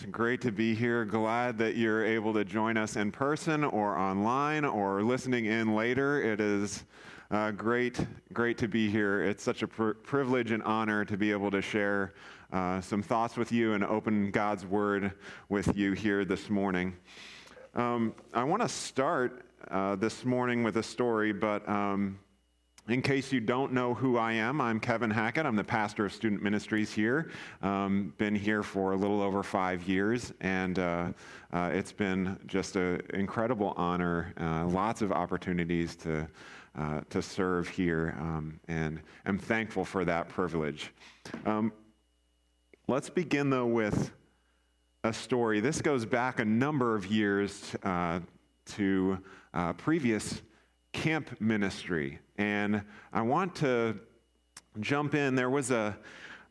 It's great to be here. Glad that you're able to join us in person or online or listening in later. It is uh, great, great to be here. It's such a pr- privilege and honor to be able to share uh, some thoughts with you and open God's Word with you here this morning. Um, I want to start uh, this morning with a story, but um, in case you don't know who I am, I'm Kevin Hackett. I'm the pastor of student ministries here. Um, been here for a little over five years, and uh, uh, it's been just an incredible honor. Uh, lots of opportunities to uh, to serve here, um, and I'm thankful for that privilege. Um, let's begin though with a story. This goes back a number of years uh, to uh, previous camp ministry. And I want to jump in. There was a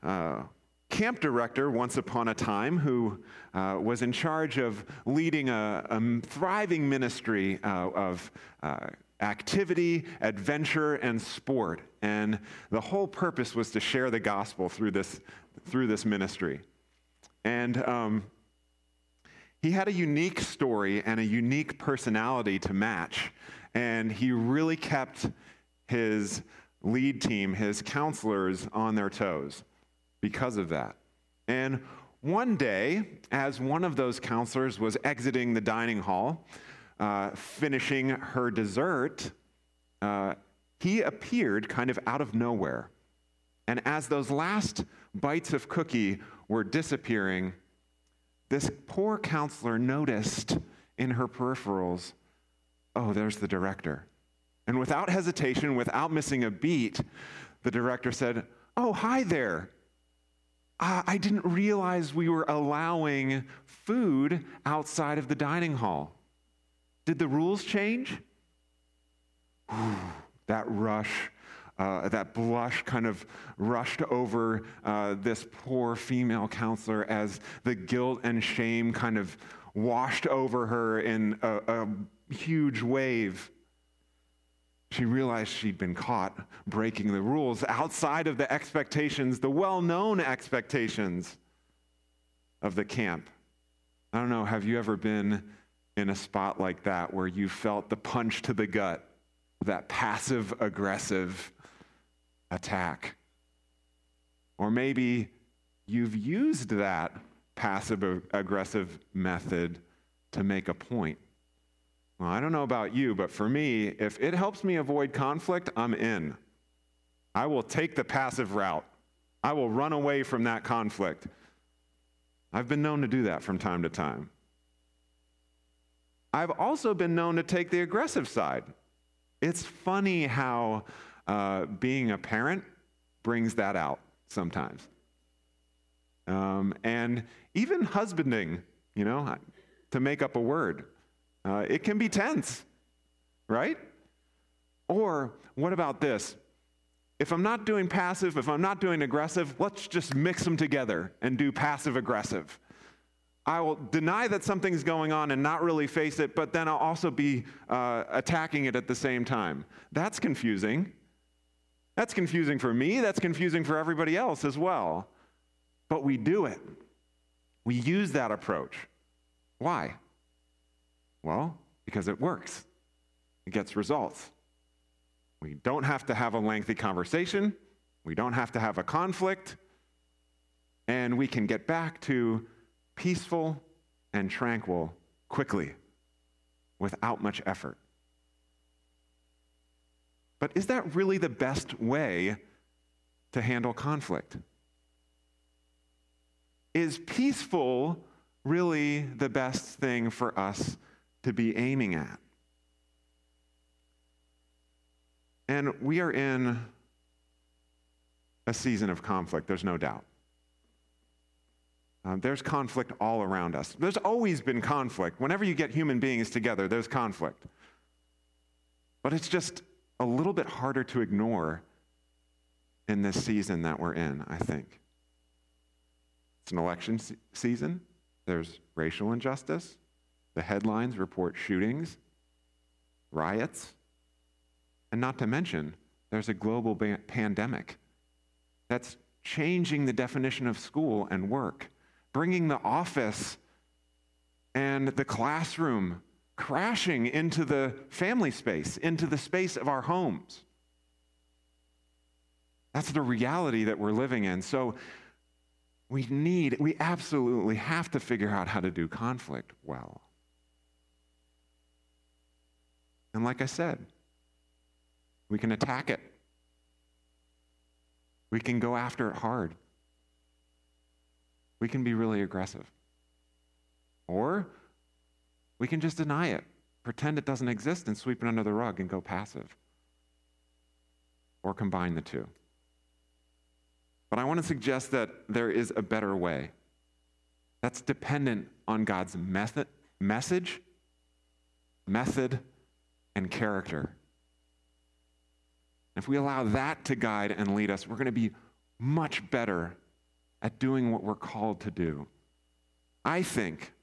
uh, camp director once upon a time who uh, was in charge of leading a, a thriving ministry uh, of uh, activity, adventure, and sport. And the whole purpose was to share the gospel through this, through this ministry. And um, he had a unique story and a unique personality to match. And he really kept his lead team, his counselors, on their toes because of that. And one day, as one of those counselors was exiting the dining hall, uh, finishing her dessert, uh, he appeared kind of out of nowhere. And as those last bites of cookie were disappearing, this poor counselor noticed in her peripherals oh, there's the director. And without hesitation, without missing a beat, the director said, oh, hi there. I didn't realize we were allowing food outside of the dining hall. Did the rules change? Ooh, that rush, uh, that blush kind of rushed over uh, this poor female counselor as the guilt and shame kind of washed over her in a, a huge wave. She realized she'd been caught breaking the rules outside of the expectations, the well known expectations of the camp. I don't know, have you ever been in a spot like that where you felt the punch to the gut, that passive aggressive attack? Or maybe you've used that passive aggressive method to make a point. Well, I don't know about you, but for me, if it helps me avoid conflict, I'm in. I will take the passive route. I will run away from that conflict. I've been known to do that from time to time. I've also been known to take the aggressive side. It's funny how uh, being a parent brings that out sometimes. Um, and even husbanding, you know, to make up a word. Uh, it can be tense, right? Or what about this? If I'm not doing passive, if I'm not doing aggressive, let's just mix them together and do passive aggressive. I will deny that something's going on and not really face it, but then I'll also be uh, attacking it at the same time. That's confusing. That's confusing for me. That's confusing for everybody else as well. But we do it. We use that approach. Why? Well, because it works, it gets results. We don't have to have a lengthy conversation, we don't have to have a conflict, and we can get back to peaceful and tranquil quickly without much effort. But is that really the best way to handle conflict? Is peaceful really the best thing for us to be aiming at. And we are in a season of conflict, there's no doubt. Um, there's conflict all around us. There's always been conflict. Whenever you get human beings together, there's conflict. But it's just a little bit harder to ignore in this season that we're in, I think. It's an election se- season, there's racial injustice, the headlines report shootings, riots, and not to mention, there's a global pandemic that's changing the definition of school and work, bringing the office and the classroom crashing into the family space, into the space of our homes. That's the reality that we're living in. So we need, we absolutely have to figure out how to do conflict well. And like I said, we can attack it. We can go after it hard. We can be really aggressive. Or we can just deny it, pretend it doesn't exist, and sweep it under the rug and go passive. Or combine the two. But I want to suggest that there is a better way. That's dependent on God's method, message, method, and character. If we allow that to guide and lead us, we're going to be much better at doing what we're called to do. I think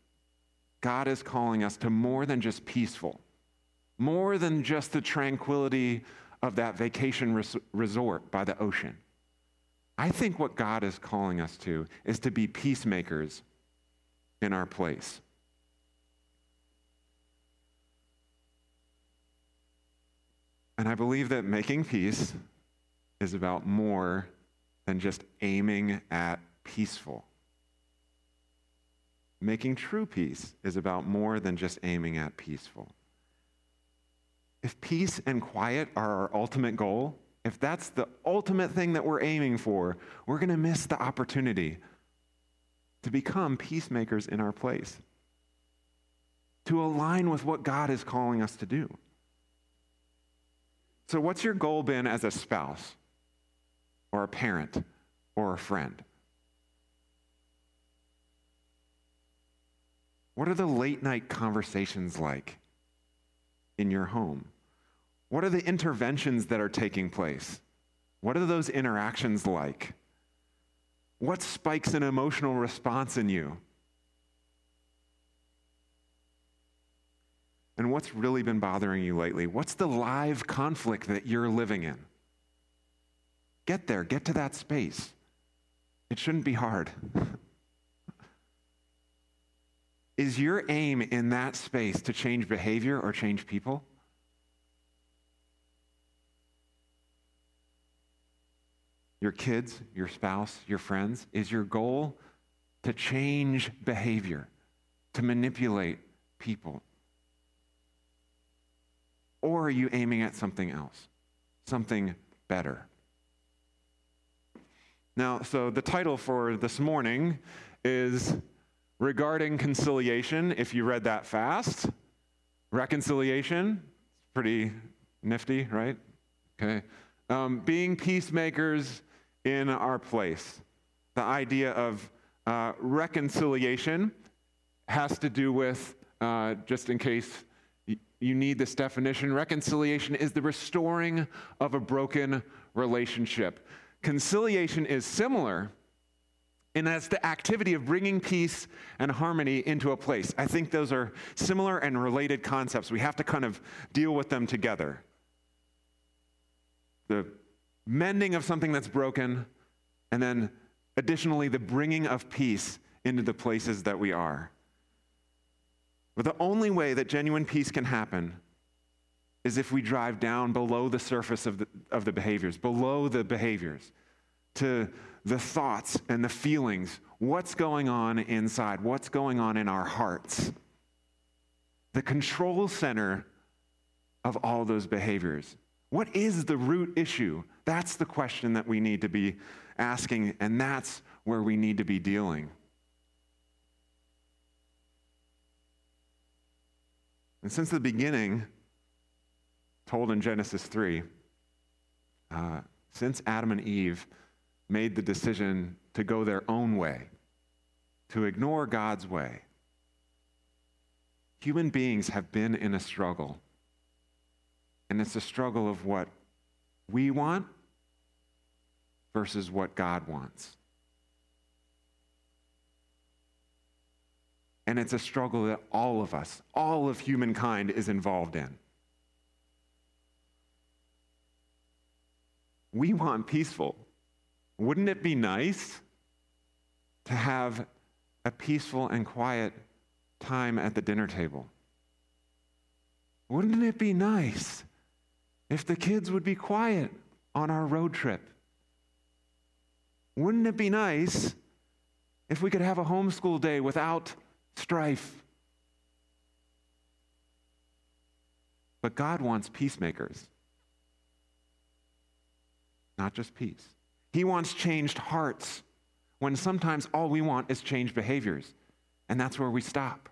God is calling us to more than just peaceful, more than just the tranquility of that vacation res- resort by the ocean. I think what God is calling us to is to be peacemakers in our place. And I believe that making peace is about more than just aiming at peaceful. Making true peace is about more than just aiming at peaceful. If peace and quiet are our ultimate goal, if that's the ultimate thing that we're aiming for, we're going to miss the opportunity to become peacemakers in our place, to align with what God is calling us to do. So, what's your goal been as a spouse, or a parent, or a friend? What are the late night conversations like in your home? What are the interventions that are taking place? What are those interactions like? What spikes an emotional response in you? And what's really been bothering you lately? What's the live conflict that you're living in? Get there, get to that space. It shouldn't be hard. Is your aim in that space to change behavior or change people? your kids, your spouse, your friends? Is your goal to change behavior, to manipulate people? Or are you aiming at something else, something better? Now, so the title for this morning is Regarding Conciliation, if you read that fast. Reconciliation, pretty nifty, right? Okay. Um, being peacemakers in our place. The idea of uh, reconciliation has to do with, uh, just in case you need this definition, reconciliation is the restoring of a broken relationship. Conciliation is similar, and that's the activity of bringing peace and harmony into a place. I think those are similar and related concepts. We have to kind of deal with them together. The mending of something that's broken, and then additionally, the bringing of peace into the places that we are. But the only way that genuine peace can happen is if we drive down below the surface of the, of the behaviors, below the behaviors, to the thoughts and the feelings. What's going on inside? What's going on in our hearts? The control center of all those behaviors. What is the root issue? That's the question that we need to be asking, and that's where we need to be dealing. And since the beginning, told in Genesis 3, uh, since Adam and Eve made the decision to go their own way, to ignore God's way, human beings have been in a struggle and it's a struggle of what we want versus what God wants. And it's a struggle that all of us, all of humankind, is involved in. We want peaceful. Wouldn't it be nice to have a peaceful and quiet time at the dinner table. Wouldn't it be nice if the kids would be quiet on our road trip? Wouldn't it be nice if we could have a homeschool day without strife? But God wants peacemakers, not just peace. He wants changed hearts when sometimes all we want is changed behaviors, and that's where we stop.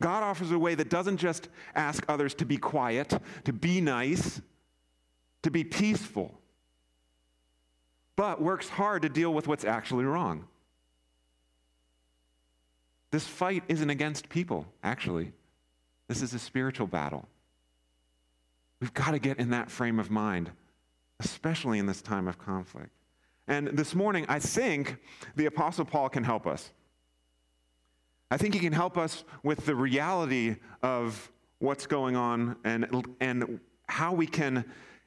God offers a way that doesn't just ask others to be quiet, to be nice, to be peaceful, but works hard to deal with what's actually wrong. This fight isn't against people, actually. This is a spiritual battle. We've got to get in that frame of mind, especially in this time of conflict. And this morning, I think the Apostle Paul can help us. I think he can help us with the reality of what's going on and, and how we can,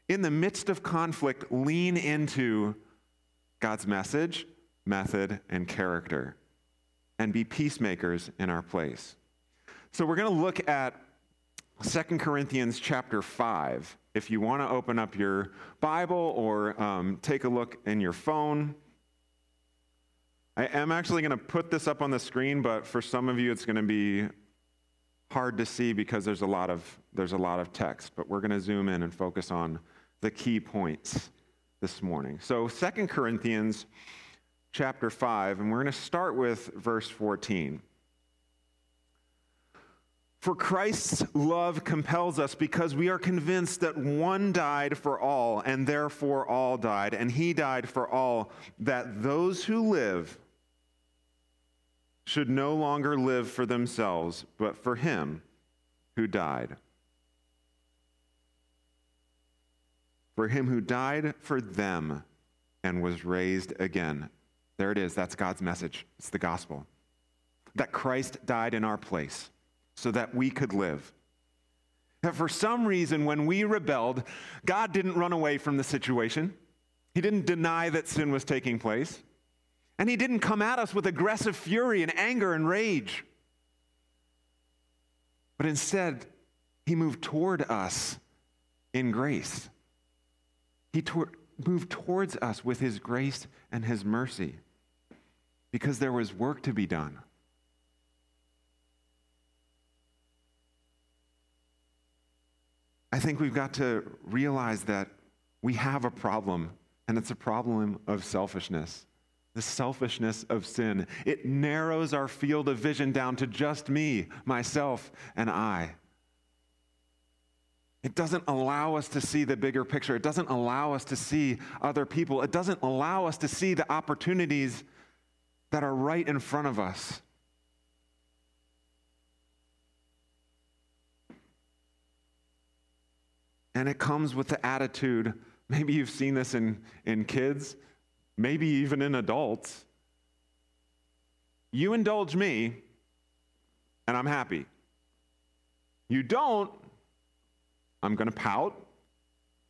in the midst of conflict, lean into God's message, method, and character and be peacemakers in our place. So we're going to look at 2 Corinthians chapter 5. If you want to open up your Bible or um, take a look in your phone, I am actually going to put this up on the screen, but for some of you, it's going to be hard to see because there's a lot of, there's a lot of text. But we're going to zoom in and focus on the key points this morning. So 2 Corinthians chapter 5, and we're going to start with verse 14. For Christ's love compels us because we are convinced that one died for all, and therefore all died, and he died for all, that those who live should no longer live for themselves, but for him who died. For him who died for them and was raised again. There it is. That's God's message. It's the gospel. That Christ died in our place so that we could live. That for some reason, when we rebelled, God didn't run away from the situation. He didn't deny that sin was taking place. And he didn't come at us with aggressive fury and anger and rage. But instead, he moved toward us in grace. He tor- moved towards us with his grace and his mercy because there was work to be done. I think we've got to realize that we have a problem, and it's a problem of selfishness the selfishness of sin. It narrows our field of vision down to just me, myself, and I. It doesn't allow us to see the bigger picture. It doesn't allow us to see other people. It doesn't allow us to see the opportunities that are right in front of us. And it comes with the attitude maybe you've seen this in, in kids maybe even in adults. You indulge me, and I'm happy. You don't, I'm going to pout,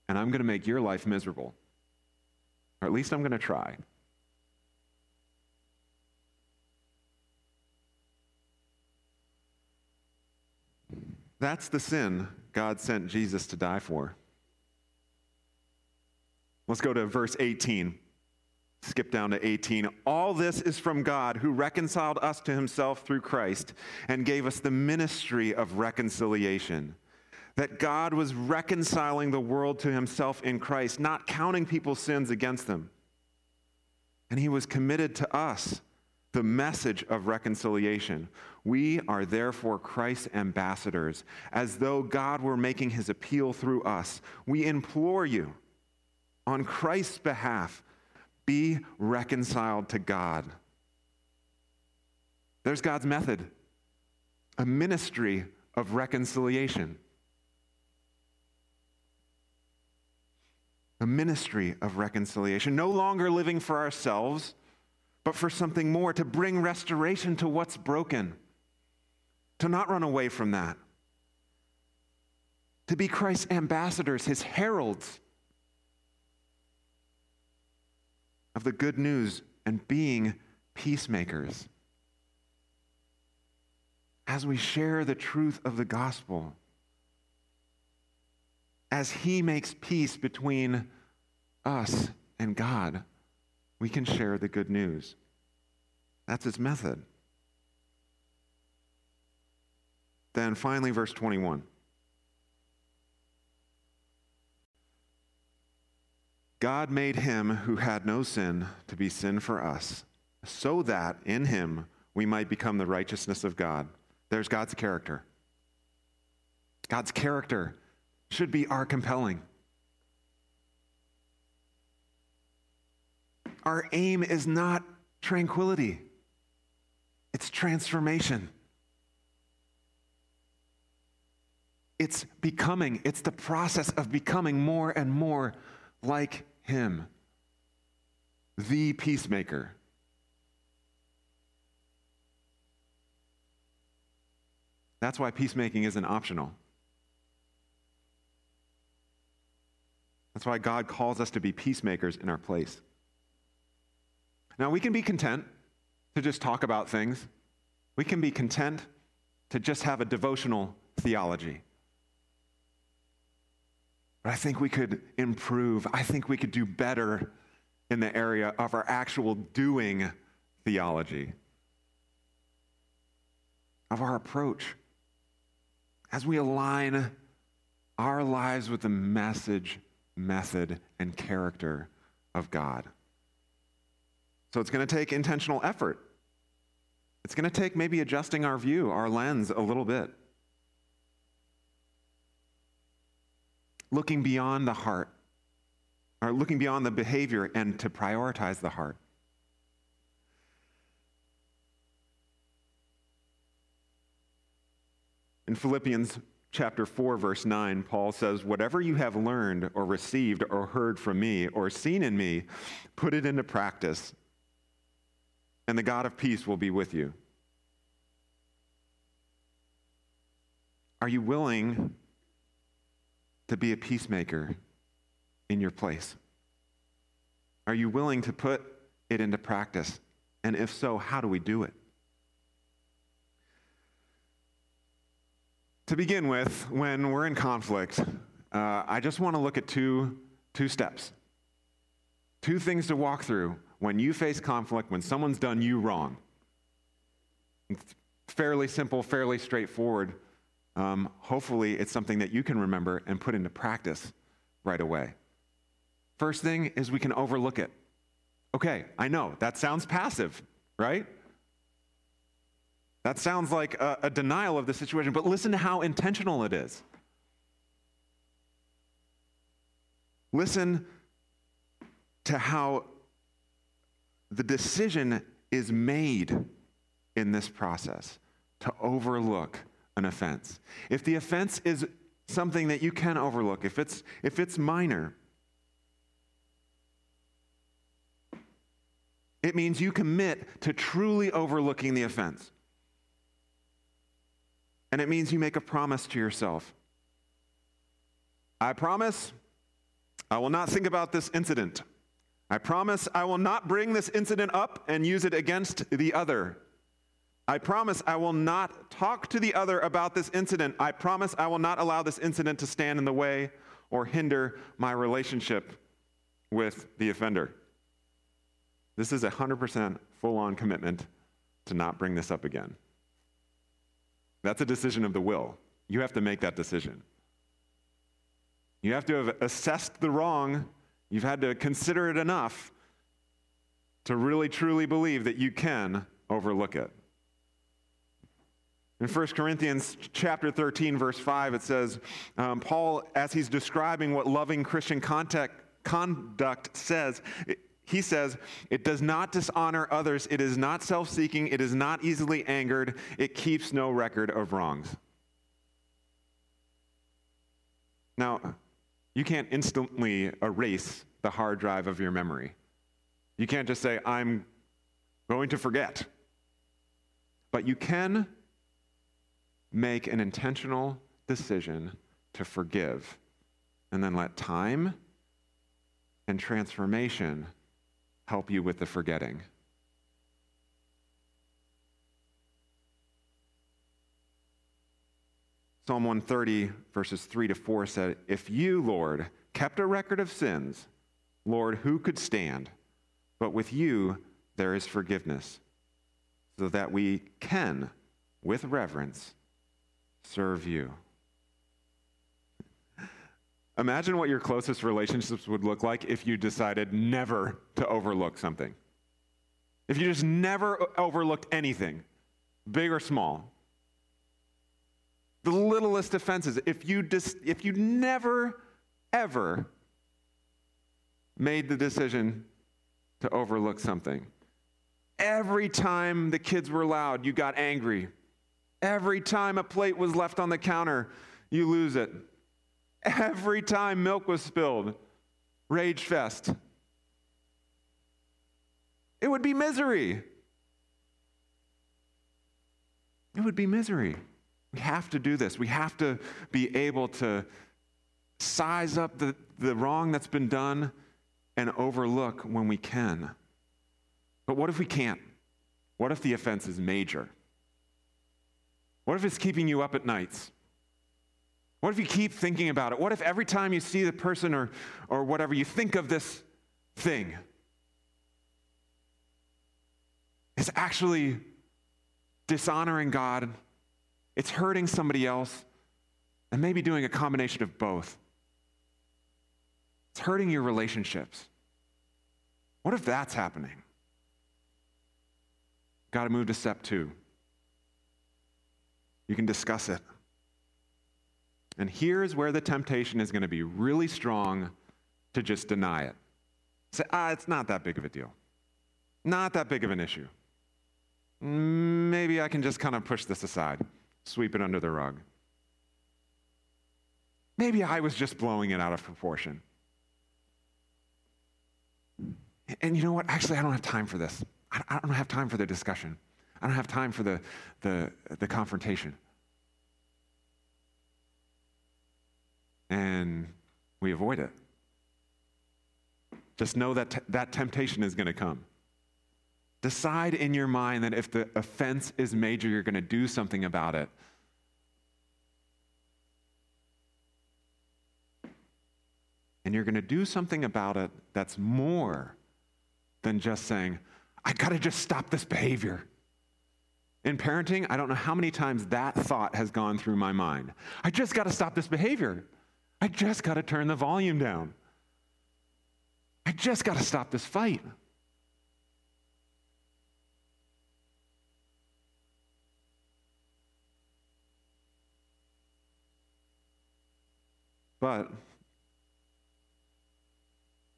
and I'm going to make your life miserable. Or at least I'm going to try. That's the sin God sent Jesus to die for. Let's go to verse 18. Skip down to 18. All this is from God who reconciled us to himself through Christ and gave us the ministry of reconciliation. That God was reconciling the world to himself in Christ, not counting people's sins against them. And he was committed to us the message of reconciliation. We are therefore Christ's ambassadors, as though God were making his appeal through us. We implore you, on Christ's behalf, be reconciled to God. There's God's method a ministry of reconciliation. A ministry of reconciliation. No longer living for ourselves, but for something more, to bring restoration to what's broken, to not run away from that, to be Christ's ambassadors, his heralds of the good news and being peacemakers. As we share the truth of the gospel, as He makes peace between us and God, we can share the good news. That's His method. Then finally, verse 21. God made him who had no sin to be sin for us, so that in him we might become the righteousness of God. There's God's character. God's character should be our compelling. Our aim is not tranquility, it's transformation. It's becoming, it's the process of becoming more and more like Him, the peacemaker. That's why peacemaking isn't optional. That's why God calls us to be peacemakers in our place. Now, we can be content to just talk about things. We can be content to just have a devotional theology. But I think we could improve. I think we could do better in the area of our actual doing theology, of our approach. As we align our lives with the message, method, and character of God. So it's going to take intentional effort. It's going to take maybe adjusting our view, our lens a little bit. looking beyond the heart, or looking beyond the behavior and to prioritize the heart. In Philippians chapter 4, verse 9, Paul says, Whatever you have learned or received or heard from me or seen in me, put it into practice, and the God of peace will be with you. Are you willing to be a peacemaker in your place? Are you willing to put it into practice? And if so, how do we do it? To begin with, when we're in conflict, uh, I just want to look at two, two steps. Two things to walk through when you face conflict, when someone's done you wrong. It's fairly simple, fairly straightforward um, hopefully it's something that you can remember and put into practice right away. First thing is we can overlook it. Okay, I know that sounds passive, right? That sounds like a, a denial of the situation, but listen to how intentional it is. Listen to how the decision is made in this process to overlook an offense. If the offense is something that you can overlook, if it's, if it's minor, it means you commit to truly overlooking the offense. And it means you make a promise to yourself. I promise I will not think about this incident. I promise I will not bring this incident up and use it against the other. I promise I will not talk to the other about this incident. I promise I will not allow this incident to stand in the way or hinder my relationship with the offender. This is a 100% full on commitment to not bring this up again. That's a decision of the will. You have to make that decision. You have to have assessed the wrong, you've had to consider it enough to really truly believe that you can overlook it. In 1 Corinthians chapter 13, verse 5, it says, um, Paul, as he's describing what loving Christian contact, conduct says, it, he says, It does not dishonor others, it is not self seeking, it is not easily angered, it keeps no record of wrongs. Now, you can't instantly erase the hard drive of your memory. You can't just say, I'm going to forget. But you can make an intentional decision to forgive and then let time and transformation help you with the forgetting. Psalm 130, verses 3 to 4 said, If you, Lord, kept a record of sins, Lord, who could stand? But with you there is forgiveness, so that we can, with reverence, serve you. Imagine what your closest relationships would look like if you decided never to overlook something. If you just never overlooked anything, big or small. The littlest offenses, if you, dis- if you never, ever made the decision to overlook something. Every time the kids were loud, you got angry. Every time a plate was left on the counter, you lose it. Every time milk was spilled, rage fest. It would be misery. It would be misery. We have to do this. We have to be able to size up the, the wrong that's been done and overlook when we can. But what if we can't? What if the offense is major? What if it's keeping you up at nights? What if you keep thinking about it? What if every time you see the person or, or whatever, you think of this thing? It's actually dishonoring God, it's hurting somebody else, and maybe doing a combination of both. It's hurting your relationships. What if that's happening? Got to move to step two. You can discuss it. And here's where the temptation is going to be really strong to just deny it. Say, ah, it's not that big of a deal. Not that big of an issue. Maybe I can just kind of push this aside, sweep it under the rug. Maybe I was just blowing it out of proportion. And you know what? Actually, I don't have time for this. I don't have time for the discussion. I don't have time for the, the, the confrontation. And we avoid it. Just know that t- that temptation is going to come. Decide in your mind that if the offense is major, you're going to do something about it. And you're going to do something about it that's more than just saying, I got to just stop this behavior. In parenting, I don't know how many times that thought has gone through my mind. I just got to stop this behavior. I just got to turn the volume down. I just got to stop this fight. But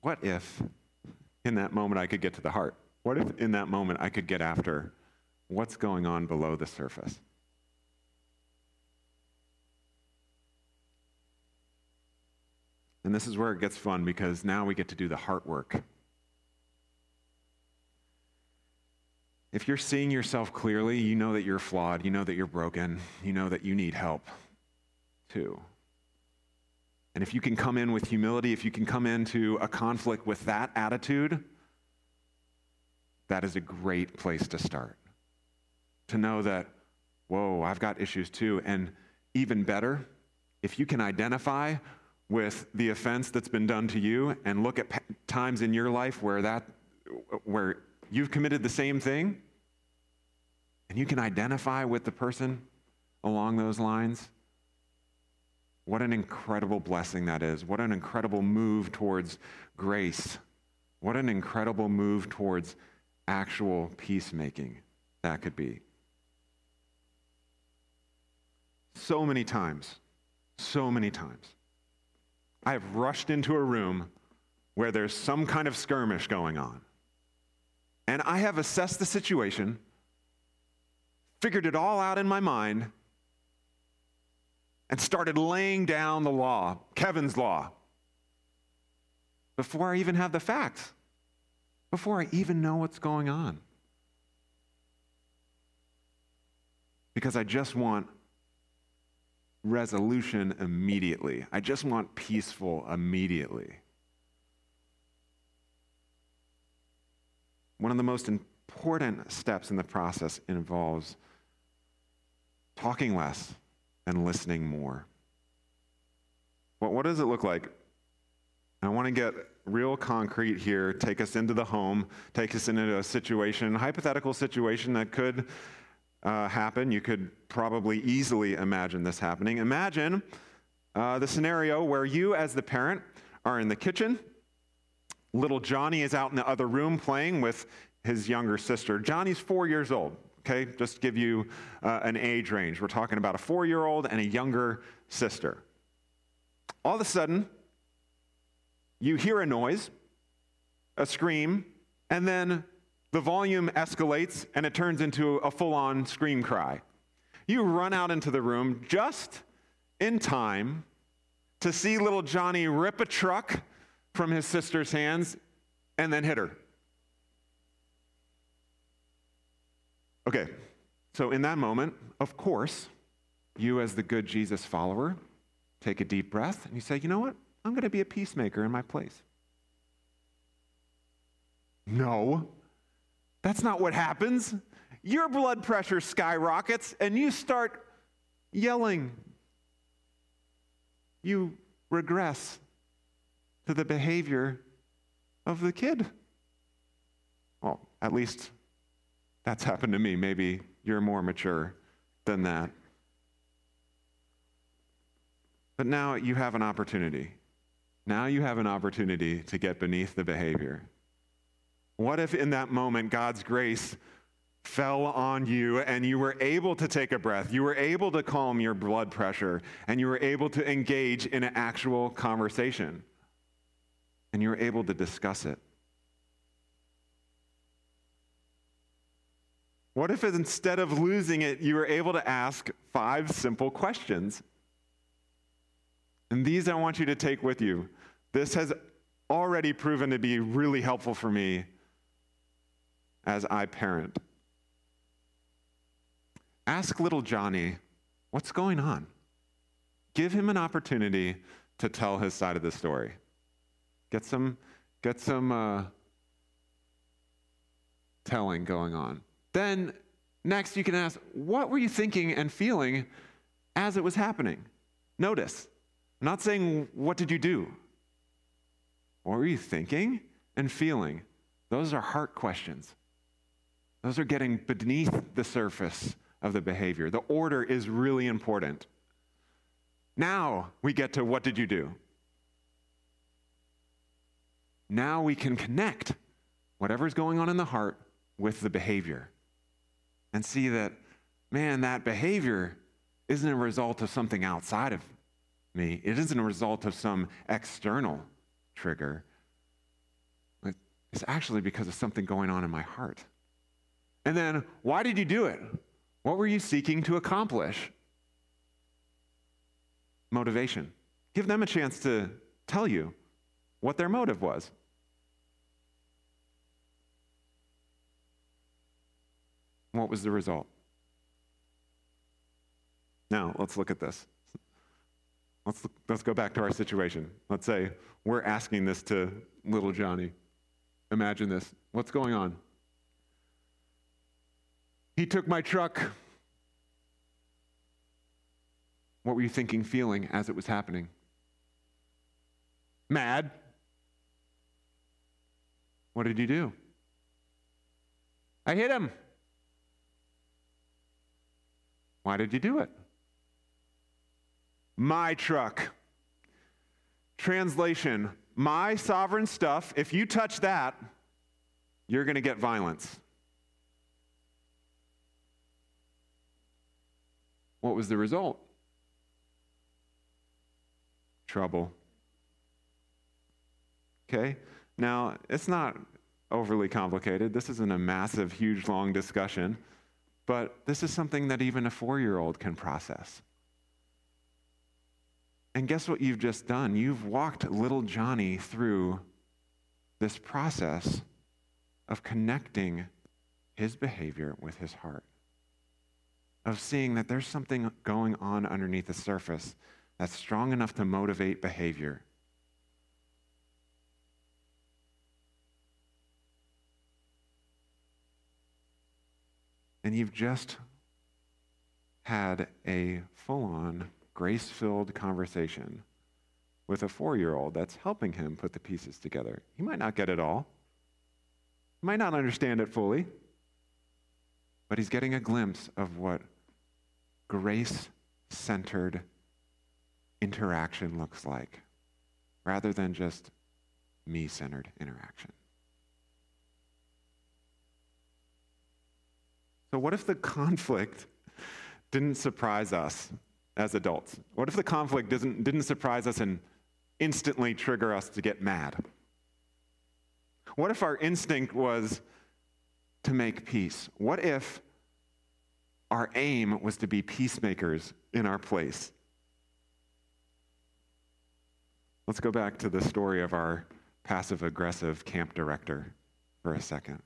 what if in that moment I could get to the heart? What if in that moment I could get after what's going on below the surface? And this is where it gets fun because now we get to do the heart work. If you're seeing yourself clearly, you know that you're flawed, you know that you're broken, you know that you need help too. And if you can come in with humility, if you can come into a conflict with that attitude, that is a great place to start. To know that, whoa, I've got issues too. And even better, if you can identify with the offense that's been done to you and look at times in your life where that where you've committed the same thing and you can identify with the person along those lines what an incredible blessing that is. What an incredible move towards grace. What an incredible move towards actual peacemaking that could be. So many times, so many times, I have rushed into a room where there's some kind of skirmish going on. And I have assessed the situation, figured it all out in my mind, and started laying down the law, Kevin's law, before I even have the facts, before I even know what's going on. Because I just want resolution immediately. I just want peaceful immediately. One of the most important steps in the process involves talking less and listening more. What, does it look like? I want to get real concrete here, take us into the home, take us into a situation, a hypothetical situation that could uh, happen. You could probably easily imagine this happening. Imagine uh, the scenario where you, as the parent, are in the kitchen. Little Johnny is out in the other room playing with his younger sister. Johnny's four years old, okay? Just to give you uh, an age range. We're talking about a four year old and a younger sister. All of a sudden, you hear a noise, a scream, and then the volume escalates and it turns into a full on scream cry. You run out into the room just in time to see little Johnny rip a truck from his sister's hands and then hit her. Okay, so in that moment, of course, you as the good Jesus follower take a deep breath and you say, you know what? I'm going to be a peacemaker in my place. No, that's not what happens. Your blood pressure skyrockets and you start yelling. You regress to the behavior of the kid. Well, at least that's happened to me. Maybe you're more mature than that. But now you have an opportunity. Now you have an opportunity to get beneath the behavior. What if in that moment God's grace fell on you and you were able to take a breath? You were able to calm your blood pressure and you were able to engage in an actual conversation and you were able to discuss it. What if instead of losing it, you were able to ask five simple questions? And these I want you to take with you. This has already proven to be really helpful for me as I parent. Ask little Johnny, what's going on? Give him an opportunity to tell his side of the story. Get some, get some uh, telling going on. Then, next, you can ask, what were you thinking and feeling as it was happening? Notice, I'm not saying, what did you do? What were you thinking and feeling? Those are heart questions. Those are getting beneath the surface of the behavior. The order is really important. Now we get to what did you do? Now we can connect whatever's going on in the heart with the behavior and see that, man, that behavior isn't a result of something outside of me, it isn't a result of some external trigger. It's actually because of something going on in my heart. And then, why did you do it? What were you seeking to accomplish? Motivation. Give them a chance to tell you what their motive was. What was the result? Now, let's look at this. Let's, let's go back to our situation. Let's say we're asking this to little Johnny. Imagine this. What's going on? He took my truck. What were you thinking, feeling as it was happening? Mad. What did you do? I hit him. Why did you do it? My truck. Translation My sovereign stuff, if you touch that, you're going to get violence. What was the result? Trouble. Okay? Now, it's not overly complicated. This isn't a massive, huge, long discussion, but this is something that even a four year old can process. And guess what you've just done? You've walked little Johnny through this process of connecting his behavior with his heart of seeing that there's something going on underneath the surface that's strong enough to motivate behavior. And you've just had a full on, grace filled conversation with a four year old that's helping him put the pieces together. He might not get it all, he might not understand it fully, but he's getting a glimpse of what grace centered interaction looks like rather than just me centered interaction. So, what if the conflict didn't surprise us as adults? What if the conflict didn't, didn't surprise us and instantly trigger us to get mad? What if our instinct was to make peace? What if our aim was to be peacemakers in our place? Let's go back to the story of our passive aggressive camp director for a second.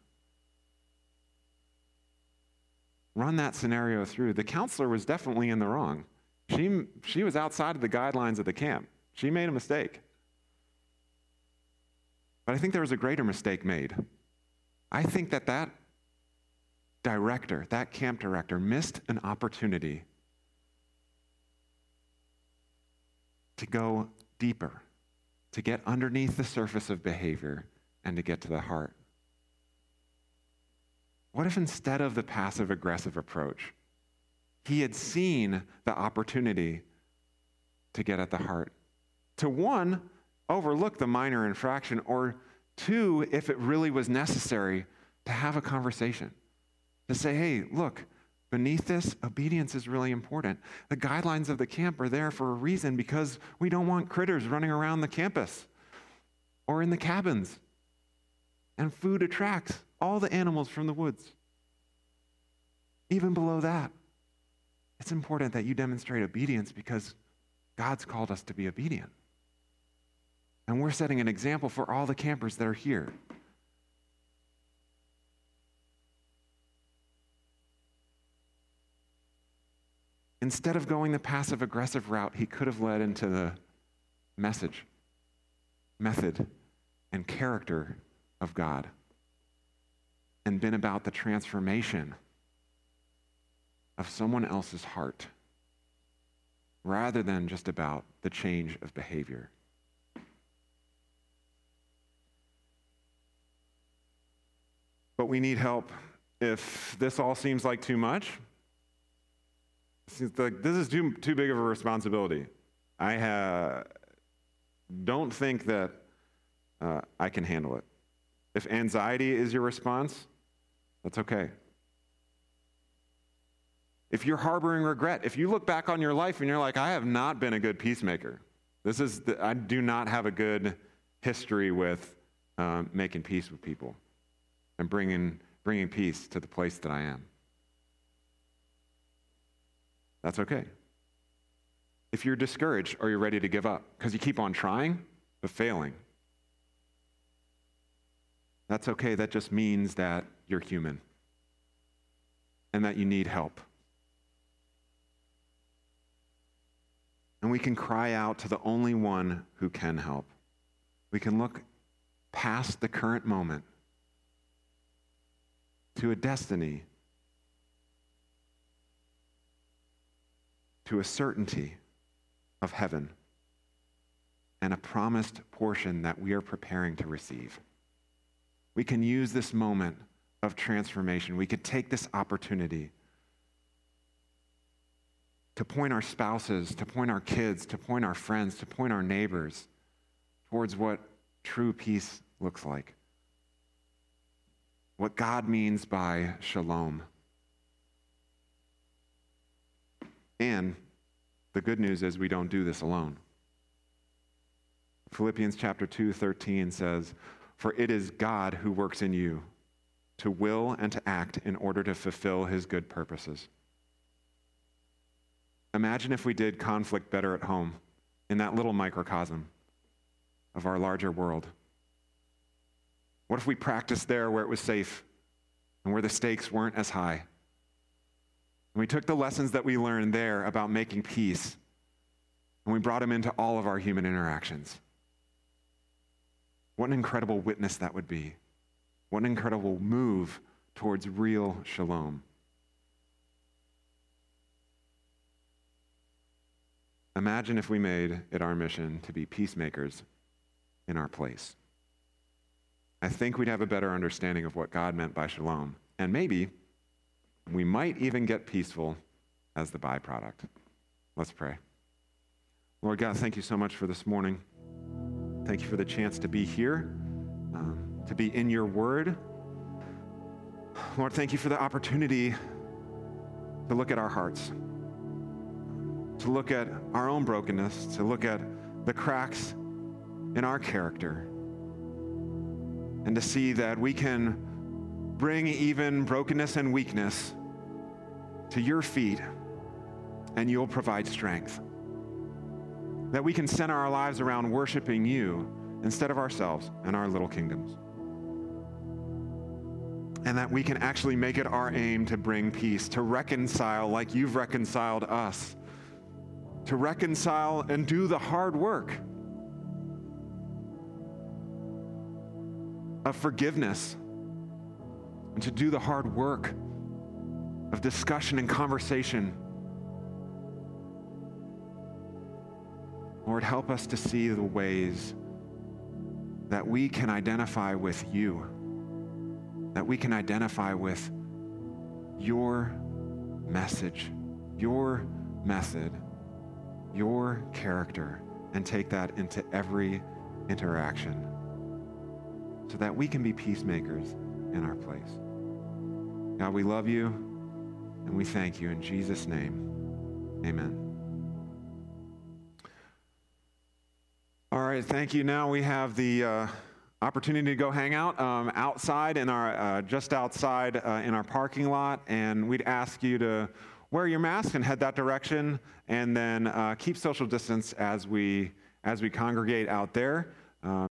Run that scenario through. The counselor was definitely in the wrong. She, she was outside of the guidelines of the camp. She made a mistake. But I think there was a greater mistake made. I think that that director, that camp director, missed an opportunity to go deeper, to get underneath the surface of behavior, and to get to the heart. What if instead of the passive aggressive approach, he had seen the opportunity to get at the heart? To one, overlook the minor infraction, or two, if it really was necessary, to have a conversation. To say, hey, look, beneath this, obedience is really important. The guidelines of the camp are there for a reason because we don't want critters running around the campus or in the cabins. And food attracts all the animals from the woods. Even below that, it's important that you demonstrate obedience because God's called us to be obedient. And we're setting an example for all the campers that are here. Instead of going the passive aggressive route, he could have led into the message, method, and character of God and been about the transformation of someone else's heart rather than just about the change of behavior. But we need help if this all seems like too much. This is too, too big of a responsibility. I ha- don't think that uh, I can handle it. If anxiety is your response, that's okay. If you're harboring regret, if you look back on your life and you're like, I have not been a good peacemaker, this is the, I do not have a good history with um, making peace with people and bringing, bringing peace to the place that I am. That's okay. If you're discouraged or you're ready to give up because you keep on trying but failing, that's okay. That just means that you're human and that you need help. And we can cry out to the only one who can help. We can look past the current moment to a destiny, to a certainty of heaven, and a promised portion that we are preparing to receive. We can use this moment of transformation. We could take this opportunity to point our spouses, to point our kids, to point our friends, to point our neighbors towards what true peace looks like what God means by shalom. And the good news is we don't do this alone. Philippians chapter 2, 13 says, For it is God who works in you to will and to act in order to fulfill his good purposes. Imagine if we did conflict better at home in that little microcosm of our larger world. What if we practiced there where it was safe and where the stakes weren't as high? And we took the lessons that we learned there about making peace and we brought them into all of our human interactions. What an incredible witness that would be. What an incredible move towards real shalom. Imagine if we made it our mission to be peacemakers in our place. I think we'd have a better understanding of what God meant by shalom. And maybe we might even get peaceful as the byproduct. Let's pray. Lord God, thank you so much for this morning. Thank you for the chance to be here, um, to be in your word. Lord, thank you for the opportunity to look at our hearts, to look at our own brokenness, to look at the cracks in our character, and to see that we can bring even brokenness and weakness to your feet, and you'll provide strength. That we can center our lives around worshiping you instead of ourselves and our little kingdoms. And that we can actually make it our aim to bring peace, to reconcile like you've reconciled us, to reconcile and do the hard work of forgiveness, and to do the hard work of discussion and conversation. Lord, help us to see the ways that we can identify with you, that we can identify with your message, your method, your character, and take that into every interaction so that we can be peacemakers in our place. God, we love you and we thank you in Jesus' name. Amen. All right, thank you. Now we have the uh, opportunity to go hang out um, outside in our, uh, just outside uh, in our parking lot, and we'd ask you to wear your mask and head that direction, and then uh, keep social distance as we as we congregate out there. Um,